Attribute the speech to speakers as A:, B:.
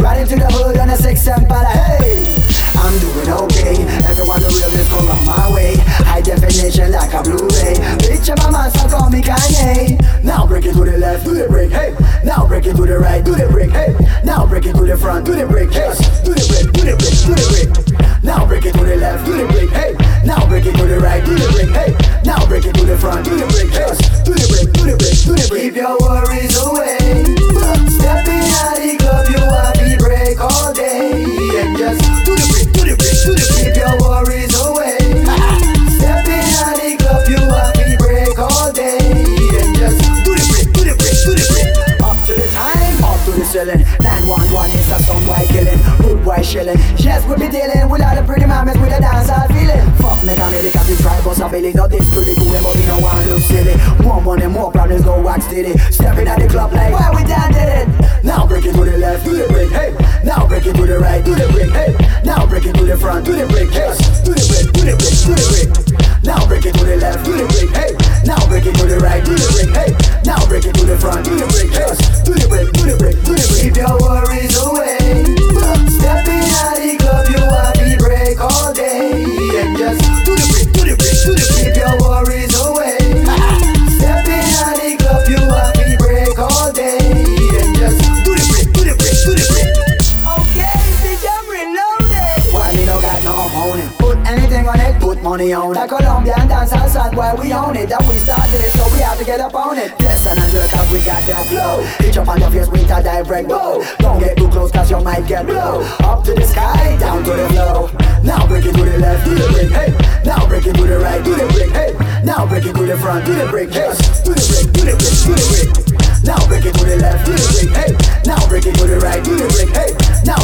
A: Right into the hood on a six and. Hey, I'm doing okay. Everyone the realness come on my way. High definition like a Blu-ray. Picture my master call me Kanye. Now break it to the left, do the break, hey. Now break it to the right, do the break, hey. Now break it to the front, do the break, hey. Do the break, do the break, do the break. Now break it to the left, ceiling. 911 is a some white killing, rude white shilling. Yes, we be dealing with all the pretty mamas with a dancehall feeling. Fuck Mega Medica, the try bust a billy. No this to the cool, but we don't want to look silly. More money, more problems, go wax steady. Stepping money on it. That Colombian dance outside where we own it. That we started it, so we have to get up on it. Yes, and under cause we got that flow. Hit up on your face with a direct blow. Don't get too close cause you might get blow. Up to the sky, down to the flow. Now break it to the left, do the break, hey. Now break it to the right, do the break, hey. Now break it to the front, do the break, yes. Do the break, do the break, do the break. Now break it to the left, do the break, hey. Now break it to the right, do the break, hey. Now